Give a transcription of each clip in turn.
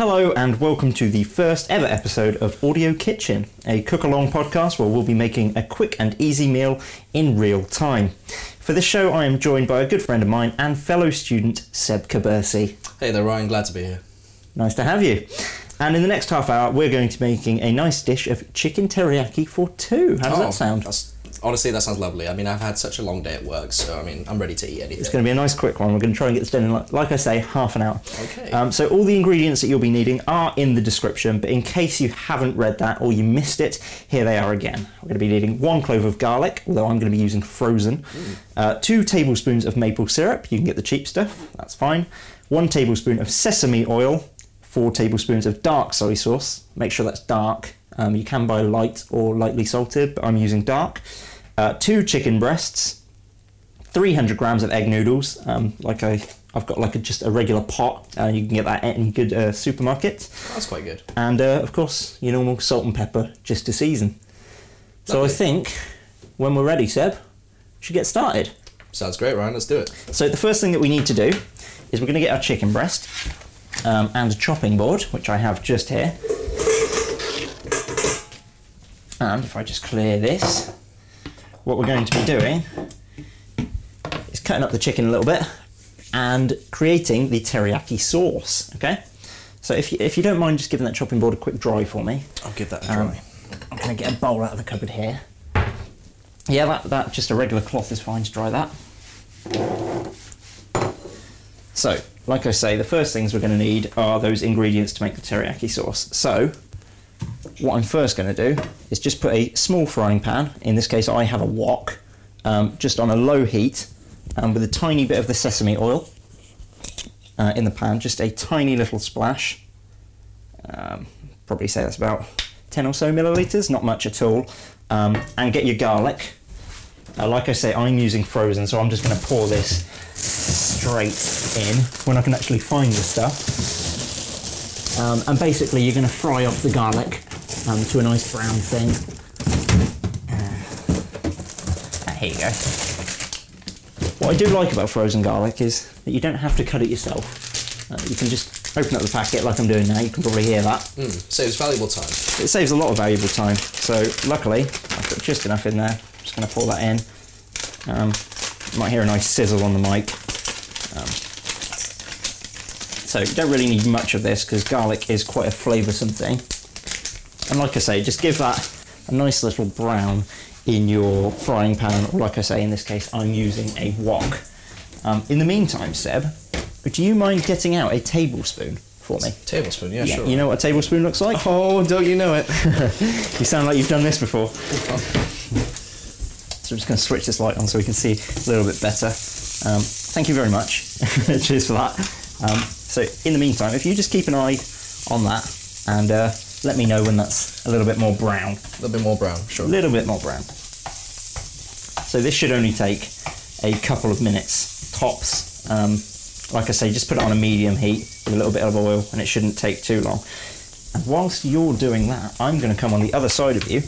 Hello and welcome to the first ever episode of Audio Kitchen, a cook along podcast where we'll be making a quick and easy meal in real time. For this show, I am joined by a good friend of mine and fellow student, Seb Kobersy. Hey there, Ryan. Glad to be here. Nice to have you. And in the next half hour, we're going to be making a nice dish of chicken teriyaki for two. How does Oh, that sound? That's, honestly, that sounds lovely. I mean, I've had such a long day at work, so I mean, I'm ready to eat anything. It's going to be a nice quick one. We're going to try and get this done in, like, like I say, half an hour. Okay. Um, so all the ingredients that you'll be needing are in the description, but in case you haven't read that or you missed it, here they are again. We're going to be needing one clove of garlic, although I'm going to be using frozen. Uh, two tablespoons of maple syrup. You can get the cheap stuff. That's fine. One tablespoon of sesame oil. Four tablespoons of dark soy sauce. Make sure that's dark. Um, you can buy light or lightly salted, but I'm using dark. Uh, two chicken breasts. 300 grams of egg noodles. Um, like I, I've got like a, just a regular pot. Uh, you can get that at any good uh, supermarket. That's quite good. And uh, of course, your normal salt and pepper just to season. So I think when we're ready, Seb, we should get started. Sounds great, Ryan. Let's do it. So the first thing that we need to do is we're going to get our chicken breast um, and a chopping board, which I have just here. And if I just clear this, what we're going to be doing is cutting up the chicken a little bit and creating the teriyaki sauce. Okay. So if you, if you don't mind just giving that chopping board a quick dry for me, I'll give that a Um, try. I'm going to get a bowl out of the cupboard here. Yeah, that, that just a regular cloth is fine to dry that. So, like I say, the first things we're going to need are those ingredients to make the teriyaki sauce. So, what I'm first going to do is just put a small frying pan. In this case, I have a wok, um, just on a low heat, um, with a tiny bit of the sesame oil uh, in the pan, just a tiny little splash. Um, probably say that's about 10 or so milliliters, not much at all. Um, and get your garlic. Uh, like I say, I'm using frozen, so I'm just going to pour this straight in when I can actually find the stuff. Um, and basically, you're going to fry off the garlic um, to a nice brown thing. Uh, here you go. What I do like about frozen garlic is that you don't have to cut it yourself. Uh, you can just open up the packet like I'm doing now. You can probably hear that. Mm, saves valuable time. It saves a lot of valuable time. So luckily, I've got just enough in there. I'm just going to pour that in. Um, you might hear a nice sizzle on the mic. Um, so you don't really need much of this because garlic is quite a flavoursome thing. And like I say, just give that a nice little brown in your frying pan, like I say, in this case, I'm using a wok. Um, in the meantime, Seb, do you mind getting out a tablespoon for me? Tablespoon, yeah, sure. You know what a tablespoon looks like? oh, don't you know it? You sound like you've done this before. So I'm just going to switch this light on so we can see a little bit better. Um, thank you very much. Cheers for that. Um, so in the meantime, if you just keep an eye on that and uh, let me know when that's a little bit more brown. a little bit more brown, sure. A little bit more brown. So this should only take a couple of minutes tops. Um, like I say, just put it on a medium heat with a little bit of oil and it shouldn't take too long. And whilst you're doing that, I'm going to come on the other side of you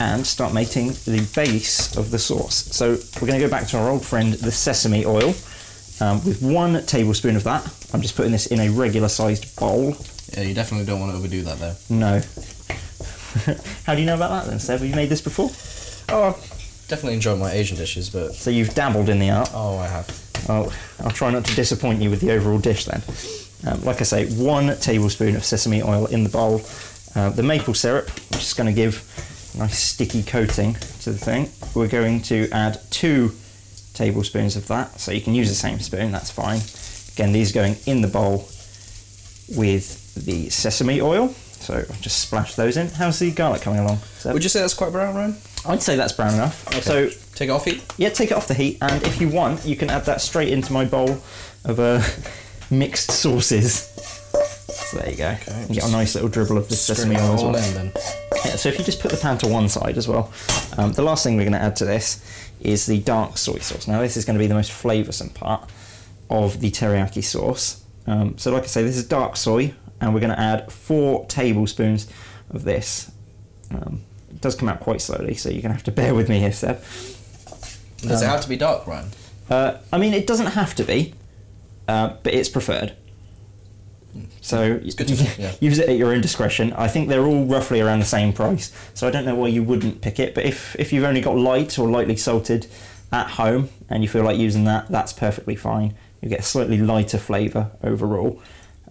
and start making the base of the sauce. So we're going to go back to our old friend, the sesame oil, um, with one tablespoon of that. I'm just putting this in a regular sized bowl. Yeah, you definitely don't want to overdo that, though. No. How do you know about that then, Seb? Have you made this before? Oh, I definitely enjoy my Asian dishes, but So you've dabbled in the art. oh, I have. I'll, I'll try not to disappoint you with the overall dish then. Um, like I say, one tablespoon of sesame oil in the bowl. Uh, the maple syrup, which is going to give a nice sticky coating to the thing. We're going to add two tablespoons of that. So you can use the same spoon, that's fine. Again, these going in the bowl with the sesame oil. So I'll just splash those in. How's the garlic coming along? Would you say that's quite brown, Ryan? I'd say that's brown enough. So Take it off heat? yeah, take it off the heat, and if you want, you can add that straight into my bowl of uh, mixed sauces. So there you go. Okay, you get a nice little dribble of the sesame oil as well. in then. Yeah, so if you just put the pan to one side as well, um, the last thing we're going to add to this is the dark soy sauce. Now this is going to be the most flavoursome part of the teriyaki sauce. Um, so like I say, this is dark soy, and we're going to add four tablespoons of this. Um, it does come out quite slowly, so you're going to have to bear with me here, Seb. Does it Um, have to be dark, Ryan? Uh, I mean, it doesn't have to be, uh, but it's preferred. So It's good to yeah. use it at your own discretion. I think they're all roughly around the same price, so I don't know why you wouldn't pick it. But if if you've only got light or lightly salted at home and you feel like using that, that's perfectly fine. You get a slightly lighter flavour overall.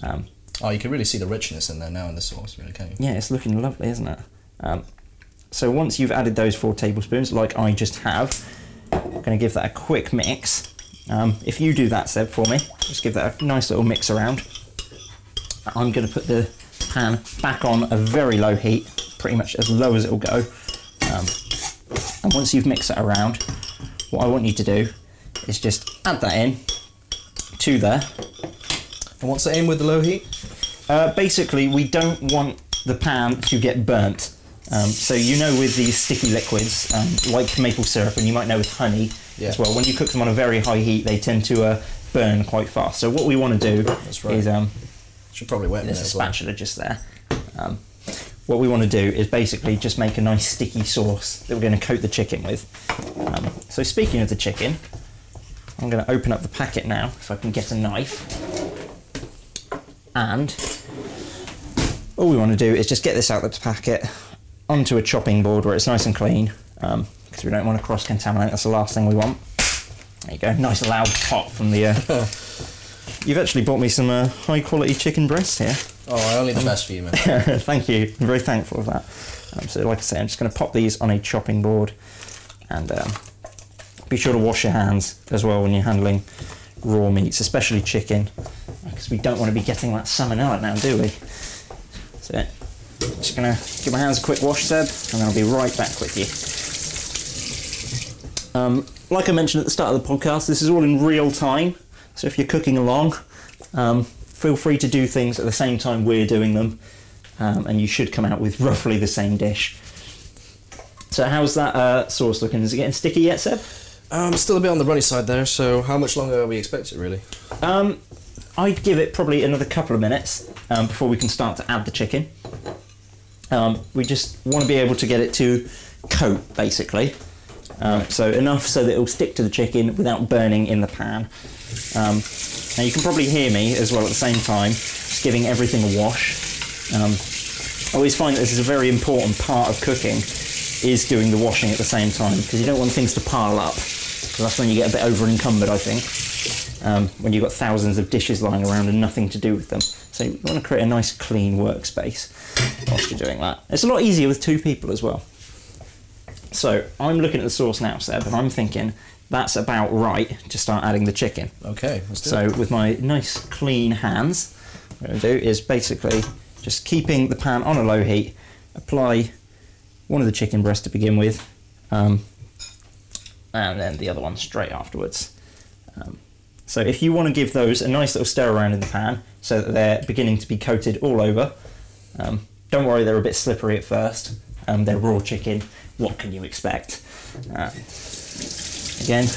Um, Oh, you can really see the richness in there now in the sauce, really, can you? yeah, it's looking lovely, isn't it? Um, so once you've added those four tablespoons, like I just have, I'm going to give that a quick mix. Um, if you do that, Seb, for me, just give that a nice little mix around. I'm going to put the pan back on a very low heat, pretty much as low as it'll go. Um, and once you've mixed that around, what I want you to do is just add that in to there. And what's the in with the low heat? Uh, basically, we don't want the pan to get burnt. Um, so you know, with these sticky liquids, um, like maple syrup, and you might know with honey Yeah. as well, when you cook them on a very high heat, they tend to uh, burn quite fast. So what we want to do That's right. is um, Should probably wet there's a as well. spatula just there. Um, what we want to do is basically just make a nice sticky sauce that we're going to coat the chicken with. Um, so speaking of the chicken, I'm going to open up the packet now if I can get a knife. And all we want to do is just get this out of the packet onto a chopping board where it's nice and clean because we don't want to cross contaminate. That's the last thing we want. There you go, nice loud pop from the. Uh, You've actually bought me some uh, high quality chicken breast here. Oh, I only the best for you, man. Thank you. I'm very thankful of that. Um, so, like I say, I'm just going to pop these on a chopping board and um, be sure to wash your hands as well when you're handling raw meats, especially chicken, because we don't want to be getting that salmonella now, do we? So, just going to give my hands a quick wash, Seb, and then I'll be right back with you. Um, like I mentioned at the start of the podcast, this is all in real time. So if you're cooking along, um, feel free to do things at the same time we're doing them, um, and you should come out with roughly the same dish. So how's that uh, sauce looking? Is it getting sticky yet, Seb? Um, still a bit on the runny side there, so how much longer are we expected, really? Um, I'd give it probably another couple of minutes um, before we can start to add the chicken. Um, we just want to be able to get it to coat, basically. Um, so enough so that it'll stick to the chicken without burning in the pan. Um, now you can probably hear me as well at the same time, just giving everything a wash. Um, I always find that this is a very important part of cooking, is doing the washing at the same time because you don't want things to pile up. that's when you get a bit over encumbered, I think um, when you've got thousands of dishes lying around and nothing to do with them. So you want to create a nice clean workspace whilst you're doing that. It's a lot easier with two people as well. So I'm looking at the sauce now, Seb, and I'm thinking that's about right to start adding the chicken. Okay, let's do So it. with my nice clean hands, what I'm going to do is basically just keeping the pan on a low heat, apply one of the chicken breasts to begin with, um, and then the other one straight afterwards. Um, so if you want to give those a nice little stir around in the pan so that they're beginning to be coated all over, um, don't worry, they're a bit slippery at first. Um, they're raw chicken. What can you expect? Uh, again,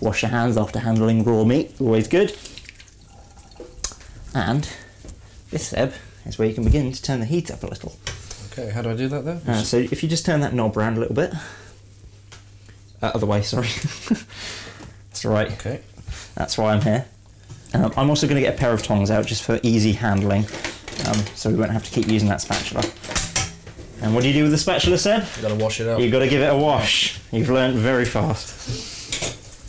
wash your hands after handling raw meat. Always good. And this, Seb, is where you can begin to turn the heat up a little. Okay, how do I do that then? Uh, so if you just turn that knob around a little bit, uh, other way, sorry. That's all right. Okay. That's why I'm here. Um, I'm also going to get a pair of tongs out just for easy handling, um, so we won't have to keep using that spatula. And what do you do with the spatula, Seb? You gotta wash it out. You've got to give it a wash. You've learnt very fast.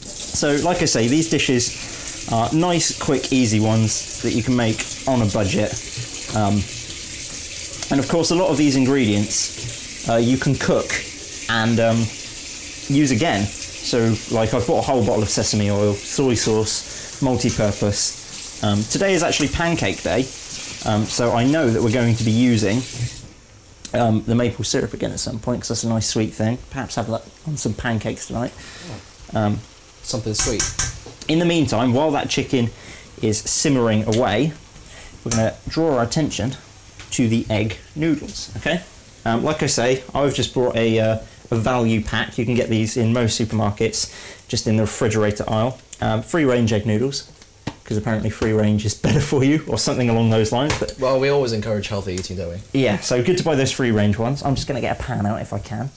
So, like I say, these dishes are nice, quick, easy ones that you can make on a budget. Um, and of course, a lot of these ingredients uh, you can cook and um, use again. So, like, I've bought a whole bottle of sesame oil, soy sauce, multi purpose. Um, today is actually pancake day, um, so I know that we're going to be using um, the maple syrup again at some point because that's a nice sweet thing. Perhaps have that on some pancakes tonight. Um, Something sweet. in the meantime, while that chicken is simmering away, we're going to draw our attention to the egg noodles. Okay, um, like I say, I've just brought a, uh, a value pack. You can get these in most supermarkets, just in the refrigerator aisle. Um, free range egg noodles, because apparently free range is better for you, or something along those lines. But Well, we always encourage healthy eating, don't we? yeah, so good to buy those free range ones. I'm just going to get a pan out if I can.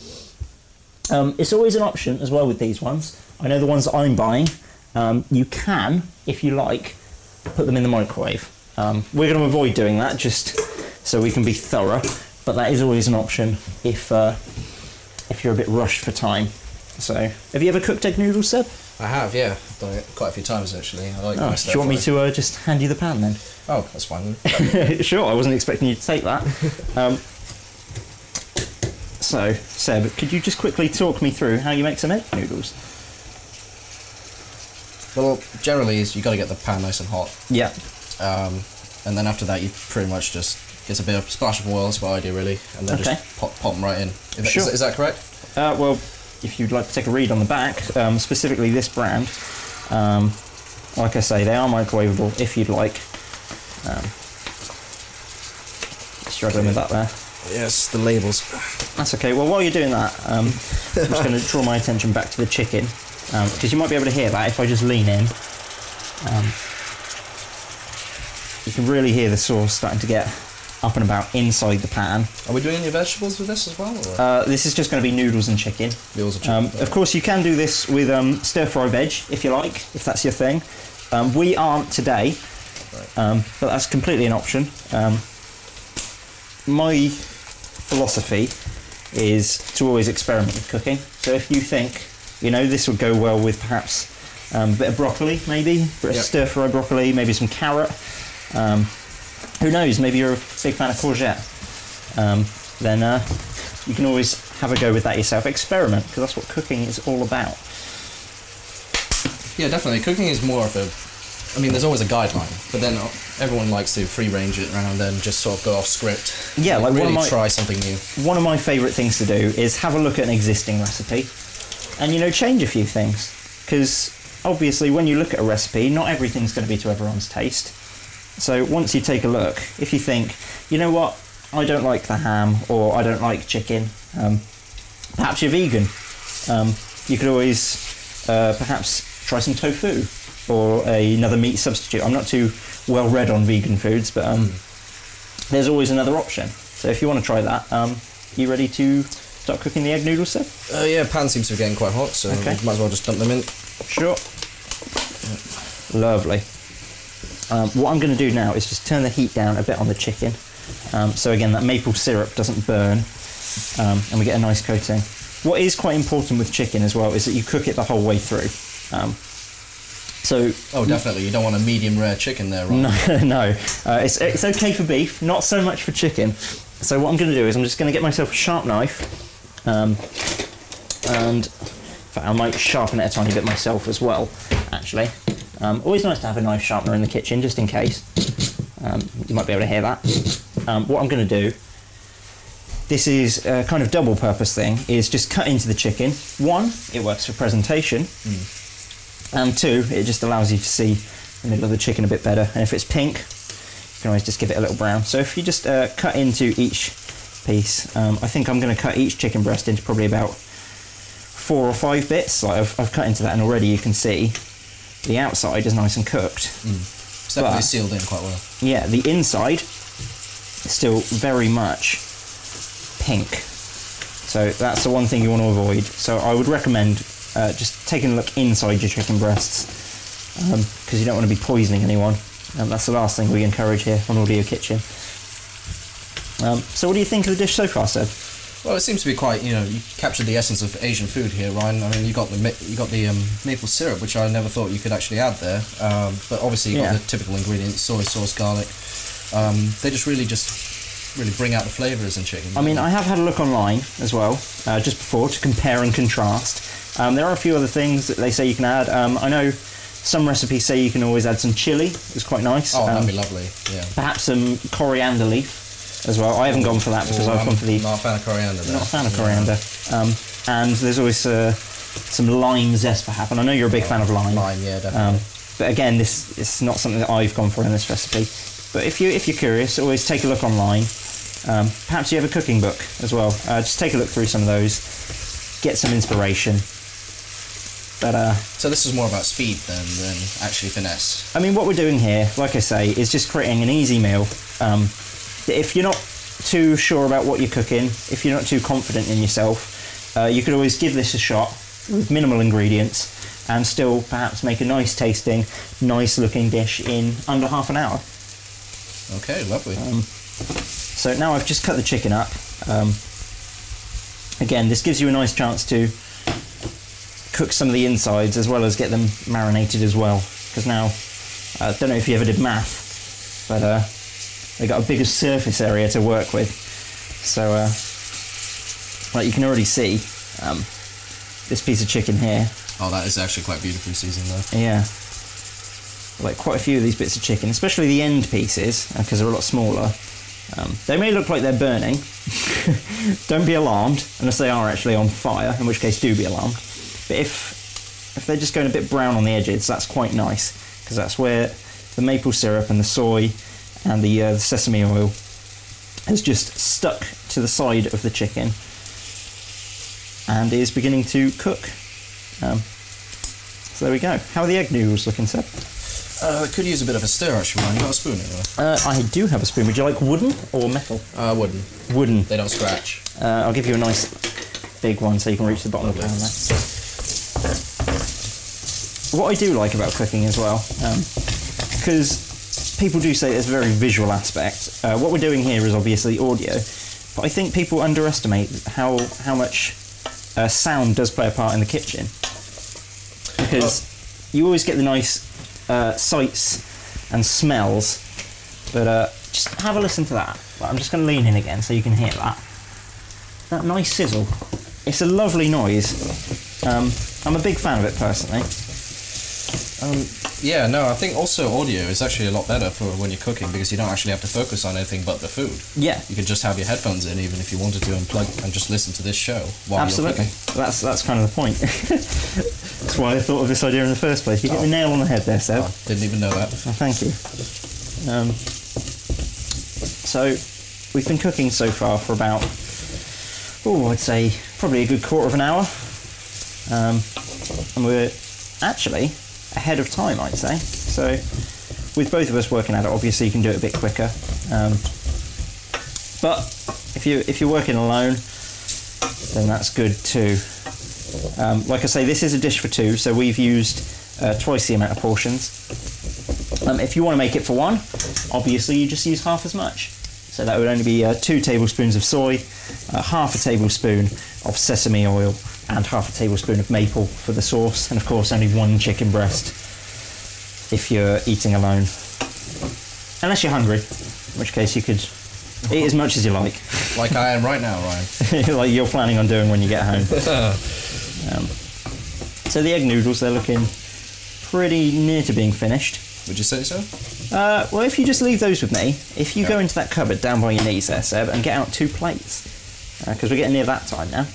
Um, it's always an option as well with these ones. I know the ones that I'm buying, um, you can, if you like, put them in the microwave. Um, we're going to avoid doing that just so we can be thorough, but that is always an option if uh, if you're a bit rushed for time. So, have you ever cooked egg noodles, Seb? I have, yeah. Done it quite a few times actually. I like Oh, do you want me to uh, just hand you the pan then? Oh, that's fine. sure, I wasn't expecting you to take that. Um, so, Seb, could you just quickly talk me through how you make some egg noodles? well, generally, is you got to get the pan nice and hot, Yeah. um, and then after that, you pretty much just get a bit of splash of oil. That's what I do really, and then Okay. just pop, pop them right in. Is, Sure. is, is that correct? Uh, well, if you'd like to take a read on the back, um, specifically this brand, um, like I say, they are microwavable if you'd like. Um, struggling with that there. Yes, the labels. That's okay. Well, while you're doing that, um, I'm just going to draw my attention back to the chicken because you might be able to hear that if I just lean in. Um, you can really hear the sauce starting to get up and about inside the pan. Are we doing any vegetables with this as well? Or? Uh, this is just going to be noodles and chicken. Noodles and chicken. Um, of course, you can do this with um, stir fry veg if you like, if that's your thing. Um, we aren't today, um, but that's completely an option. Um, my philosophy is to always experiment with cooking. So if you think, you know, this would go well with perhaps um, a bit of broccoli, maybe, a bit of Yep. stir fry broccoli, maybe some carrot. Um, who knows? Maybe you're a big fan of courgette. Um, then uh, you can always have a go with that yourself. Experiment, because that's what cooking is all about. Yeah, definitely. Cooking is more of a. I mean, there's always a guideline, but then everyone likes to free range it around and just sort of go off script. Yeah, like one really my- try something new. One of my favourite things to do is have a look at an existing recipe and, you know, change a few things. Because obviously, when you look at a recipe, not everything's going to be to everyone's taste. So once you take a look, if you think, you know what, I don't like the ham or I don't like chicken, um, perhaps you're vegan. Um, you could always uh, perhaps try some tofu or another meat substitute. I'm not too well read on vegan foods, but um, there's always another option. So if you want to try that, um, you ready to start cooking the egg noodles, sir? Uh, yeah, pan seems to be getting quite hot, so Okay. might as well just dump them in. Sure. Lovely. Um, what I'm going to do now is just turn the heat down a bit on the chicken. Um, so again, that maple syrup doesn't burn, um, and we get a nice coating. What is quite important with chicken as well is that you cook it the whole way through. Um, so Oh, definitely. You don't want a medium rare chicken there, right? no, no, uh, it's it's okay for beef, not so much for chicken. So what I'm going to do is I'm just going to get myself a sharp knife, um, and in fact, I might sharpen it a tiny bit myself as well. Actually, um, always nice to have a knife sharpener in the kitchen just in case. Um, you might be able to hear that. Um, what I'm going to do. This is a kind of double purpose thing, is just cut into the chicken. One, it works for presentation. And two, it just allows you to see the middle of the chicken a bit better. And if it's pink, you can always just give it a little brown. So if you just uh, cut into each piece, um, I think I'm going to cut each chicken breast into probably about four or five bits. Like I've, I've cut into that, and already you can see the outside is nice and cooked. It's definitely But- sealed in quite well. Yeah, the inside is still very much pink. So that's the one thing you want to avoid. So I would recommend uh, just taking a look inside your chicken breasts because you don't want to be poisoning anyone. Um, that's the last thing we encourage here on Audio Kitchen. Um, so what do you think of the dish so far, Seb? Well, it seems to be quite. You know, you captured the essence of Asian food here, Ryan. I mean, you got the you got the um, maple syrup, which I never thought you could actually add there. Um, but obviously, you Yeah. got the typical ingredients: soy sauce, garlic. Um, they just really just really bring out the flavors in chicken. I mean, I have had a look online as well, uh, just before to compare and contrast. Um, there are a few other things that they say you can add. Um, I know some recipes say you can always add some chili. It's quite nice. Oh, Um, that'd be lovely. Yeah. perhaps some coriander leaf as well. I haven't gone for that because Oh, I've I'm gone for the Not a fan of coriander. There. not a fan of coriander. Um, and there's always uh, some lime zest perhaps. And I know you're a big fan of lime. Lime, yeah, definitely. Um, but again, this is not something that I've gone for in this recipe. But if you if you're curious, always take a look online. Um, perhaps you have a cooking book as well. Uh, just take a look through some of those, get some inspiration. But uh, so this is more about speed than than actually finesse. I mean, what we're doing here, like I say, is just creating an easy meal. Um, if you're not too sure about what you're cooking, if you're not too confident in yourself, uh, you could always give this a shot with minimal ingredients and still perhaps make a nice tasting, nice looking dish in under half an hour. Okay, lovely. Um, so now I've just cut the chicken up. Um, again, this gives you a nice chance to cook some of the insides as well as get them marinated as well. Because now, I don't know if you ever did math, but uh, they got a bigger surface area to work with. So, uh, like you can already see, um, this piece of chicken here, oh, that is actually quite beautifully seasoned though. yeah, like quite a few of these bits of chicken, especially the end pieces, because they're a lot smaller. Um, they may look like they're burning. Don't be alarmed, unless they are actually on fire, in which case do be alarmed. But if if they're just going a bit brown on the edges, that's quite nice, because that's where the maple syrup and the soy and the, uh, the sesame oil has just stuck to the side of the chicken and is beginning to cook. Um, so there we go. How are the egg noodles looking, Seb? Uh, could use a bit of a stir actually, Ryan. You got a spoon anyway? Uh, I do have a spoon. Would you like wooden or metal? Uh, wooden. Wooden. They don't scratch. Uh, I'll give you a nice big one so you can reach the bottom of the pan there. What I do like about cooking as well, because people do say there's a very visual aspect. Uh, what we're doing here is obviously audio, but I think people underestimate how how much uh, sound does play a part in the kitchen. Because you always get the nice uh, sights and smells, but uh, just have a listen to that. I'm just going to lean in again so you can hear that. That nice sizzle. It's a lovely noise. Um, I'm a big fan of it personally. Um, yeah, no, I think also audio is actually a lot better for when you're cooking because you don't actually have to focus on anything but the food. Yeah, You can just have your headphones in even if you wanted to unplug and just listen to this show while absolutely. you're cooking. That's that's kind of the point. that's why I thought of this idea in the first place. You hit the nail on the head there, Seb. Oh, didn't even know that. Oh, thank you. Um, so, we've been cooking so far for about, oh, I'd say probably a good quarter of an hour. Um, and we're actually ahead of time, I'd say. So, with both of us working at it, obviously you can do it a bit quicker. Um, but if you if you're working alone, then that's good too. Um, like I say, this is a dish for two, so we've used uh, twice the amount of portions. Um, if you want to make it for one, obviously you just use half as much. So that would only be uh, two tablespoons of soy, uh, half a tablespoon of sesame oil, and half a tablespoon of maple for the sauce, and of course only one chicken breast if you're eating alone. Unless you're hungry, in which case you could eat as much as you like, Like I am right now, Ryan. like you're planning on doing when you get home. Um, so the egg noodles, they're looking pretty near to being finished. Would you say so? Uh, well, if you just leave those with me, if you go into that cupboard down by your knees there, Seb, and get out two plates, because we're getting near that time now.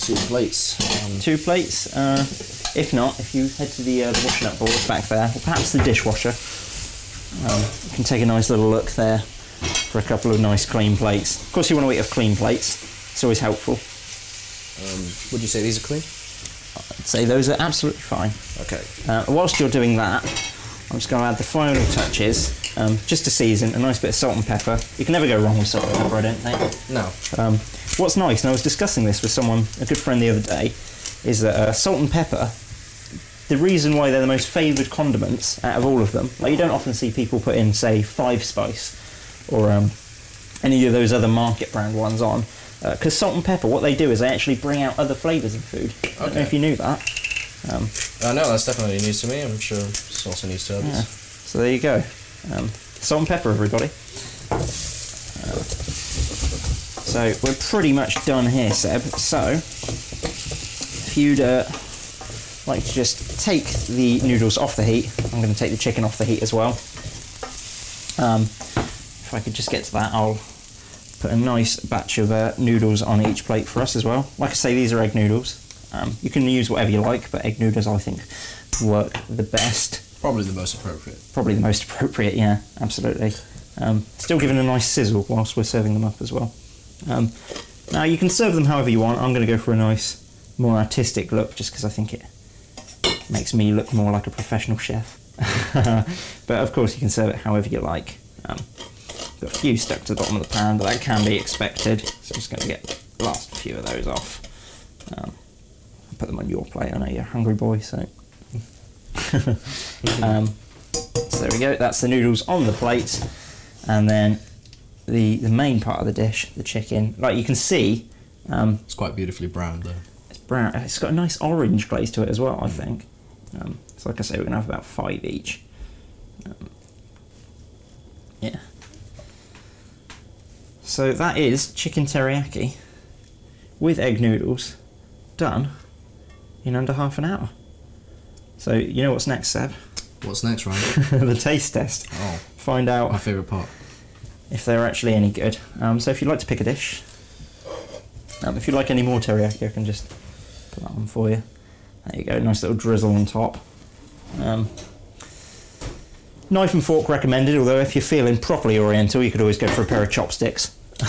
Two plates. Um, Two plates. Uh, if not, if you head to the, uh, the washing up board back there, or perhaps the dishwasher, um, you can take a nice little look there for a couple of nice clean plates. Of course, you want to eat off clean plates. It's always helpful. um, would you say these are clean? I'd say those are absolutely fine. Okay. Uh, whilst you're doing that, I'm just going to add the final touches, um, just to season, a nice bit of salt and pepper. You can never go wrong with salt and pepper, I don't think. No. Um, what's nice, and I was discussing this with someone, a good friend the other day, is that uh, salt and pepper, the reason why they're the most favoured condiments out of all of them, like you don't often see people put in, say, five spice or um, any of those other market brand ones on, because salt and pepper, what they do is they actually bring out other flavours in food. I don't know if you knew that. Um, Uh, no, that's definitely news to me. I'm sure it's also news to others. Yeah. So there you go. Um, salt and pepper, everybody. Uh, so we're pretty much done here, Seb. So if you'd uh, like to just take the noodles off the heat, I'm going to take the chicken off the heat as well. Um, if I could just get to that, I'll put a nice batch of uh, noodles on each plate for us as well. Like I say, these are egg noodles. Um, you can use whatever you like, but egg noodles I think work the best Probably the most appropriate. probably the most appropriate. Yeah, absolutely. Um, still giving a nice sizzle whilst we're serving them up as well. Um, now you can serve them however you want. I'm going to go for a nice, more artistic look, just because I think it makes me look more like a professional chef. but of course, you can serve it however you like. Um, got a few stuck to the bottom of the pan, but that can be expected. So I'm just going to get the last few of those off. Um, put them on your plate. I know you're a hungry boy, so. um, So there we go. That's the noodles on the plate, and then the the main part of the dish, the chicken. Like you can see, um, It's quite beautifully browned though. it's brown. It's got a nice orange glaze to it as well. I think. Um, so like I say, we're gonna have about five each. Um, yeah. So that is chicken teriyaki with egg noodles, done in under half an hour. So you know what's next, Seb? What's next, Ryan? the taste test. oh, Find out my favourite part. if they're actually any good. Um, so if you'd like to pick a dish, um, if you'd like any more teriyaki, I can just put that on for you. There you go, nice little drizzle on top. Um, knife and fork recommended, although if you're feeling properly oriental, you could always go for a pair of chopsticks.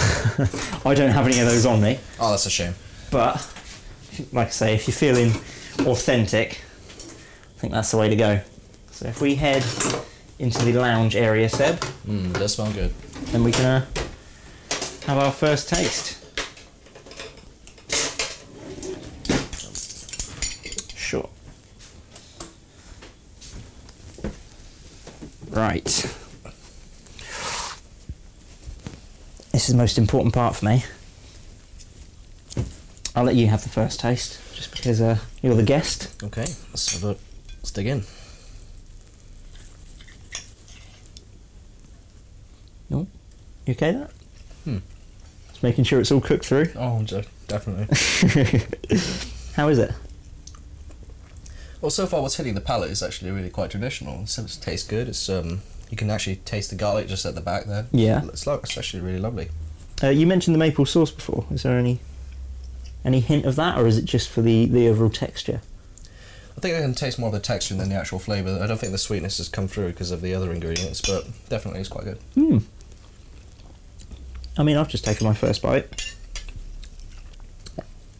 I don't have any of those on me, Oh, that's a shame. but like I say, if you're feeling authentic, think that's the way to go. So if we head into the lounge area, Seb, Mmm, does smell good. then we can uh, have our first taste. Sure. Right. This is the most important part for me. I'll let you have the first taste, just because uh, you're the guest. Okay, let's have a let's dig in. No, you okay there? Hmm. Just making sure it's all cooked through. Oh, de- definitely. How is it? well, so far, what's hitting the palate is actually really quite traditional. It tastes good. It's um, you can actually taste the garlic just at the back there. Yeah. It's, like, it's actually really lovely. Uh, you mentioned the maple sauce before. Is there any any hint of that, or is it just for the, the overall texture? I think I can taste more of the texture than the actual flavour. I don't think the sweetness has come through because of the other ingredients, but definitely it's quite good. Hmm. I mean, I've just taken my first bite.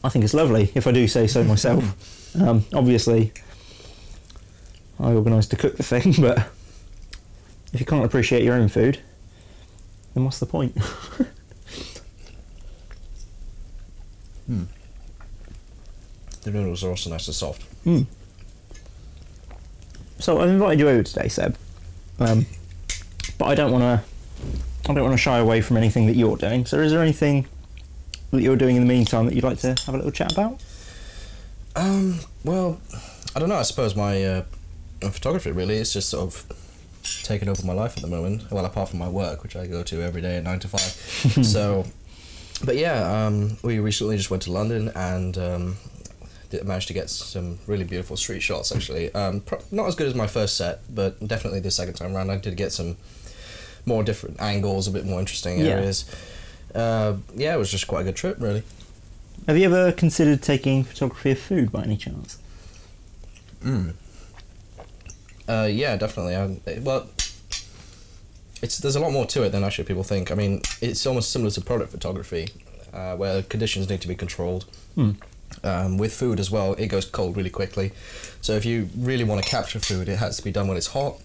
I think it's lovely, if I do say so myself. um, obviously, I organised to cook the thing, but if you can't appreciate your own food, then what's the point? The noodles are also nice and soft. Hmm. So I've invited you over today, Seb. Um, but I don't want to. I don't want to shy away from anything that you're doing. So is there anything that you're doing in the meantime that you'd like to have a little chat about? Um, well, I don't know. I suppose my uh, photography really is just sort of taken over my life at the moment. Well, apart from my work, which I go to every day at nine to five. so, but yeah, um, we recently just went to London and um, managed to get some really beautiful street shots. Actually, um, pro- not as good as my first set, but definitely the second time around, I did get some more different angles, a bit more interesting Yeah. areas. Uh, yeah, it was just quite a good trip, really. Have you ever considered taking photography of food by any chance? Mm. Uh, yeah, definitely. I, well, it's there's a lot more to it than actually people think. I mean, it's almost similar to product photography, uh, where conditions need to be controlled. Hmm. Um, with food as well, it goes cold really quickly. So if you really want to capture food, it has to be done when it's hot.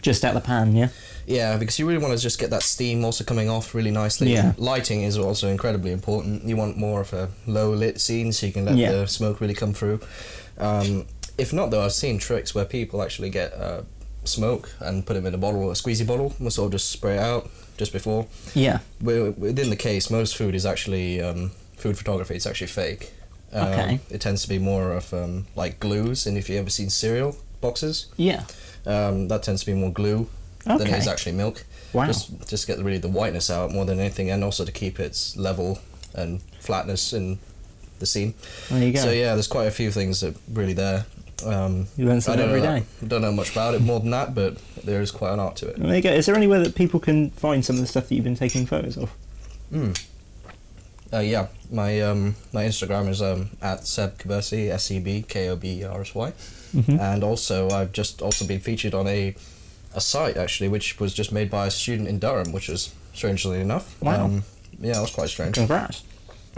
Just out the pan, yeah. Yeah, because you really want to just get that steam also coming off really nicely. Yeah. Lighting is also incredibly important. You want more of a low lit scene so you can let Yeah. the smoke really come through. Um, if not, though, I've seen tricks where people actually get uh, smoke and put them in a bottle, a squeezy bottle, and sort of just spray it out just before. Yeah. Wi- Within the case, most food is actually um, food photography. It's actually fake. Um, Okay. It tends to be more of um, like glues, and if you ever seen cereal boxes, Yeah. um, that tends to be more glue than it Okay. is actually milk. Wow. Just just get really the whiteness out more than anything, and also to keep its level and flatness in the scene. There you go. So yeah, there's quite a few things that really there. Um, You learn I something every know day. that- don't know much about it more than that, but there is quite an art to it. There you go. Is there anywhere that people can find some of the stuff that you've been taking photos of? Mm. Uh, yeah, my um, my Instagram is um, at Seb Kobersy, S E B K O B E R S Y, Mhm. and also I've just also been featured on a a site actually, which was just made by a student in Durham, which is strangely enough. Wow. Um, yeah, it was quite strange. Congrats.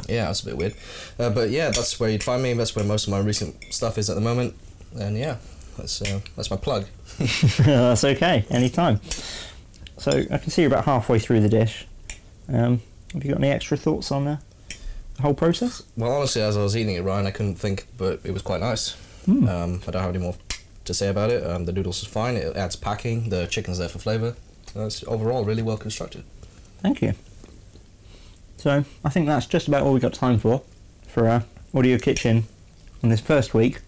Yeah, it's a bit weird, uh, but yeah, that's where you'd find me. That's where most of my recent stuff is at the moment, and yeah, that's uh, that's my plug. That's okay. Anytime. So I can see you're about halfway through the dish. Um, have you got any extra thoughts on uh, the whole process? Well, honestly, as I was eating it, Ryan, I couldn't think, but it was quite nice. Hmm. Um, I don't have any more to say about it. Um, the noodles is fine. It adds packing. The chicken's there for flavour. Uh, it's overall really well constructed. Thank you. So I think that's just about all we've got time for for uh, Audio Kitchen on this first week.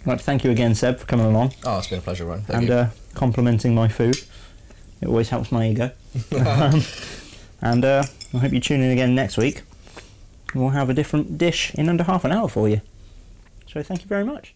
I'd like to thank you again, Seb, for coming along Oh, it's been a pleasure, Ryan. Thank and you. uh, complimenting my food. It always helps my ego. um, and uh, I hope you tune in again next week. We'll have a different dish in under half an hour for you. So thank you very much.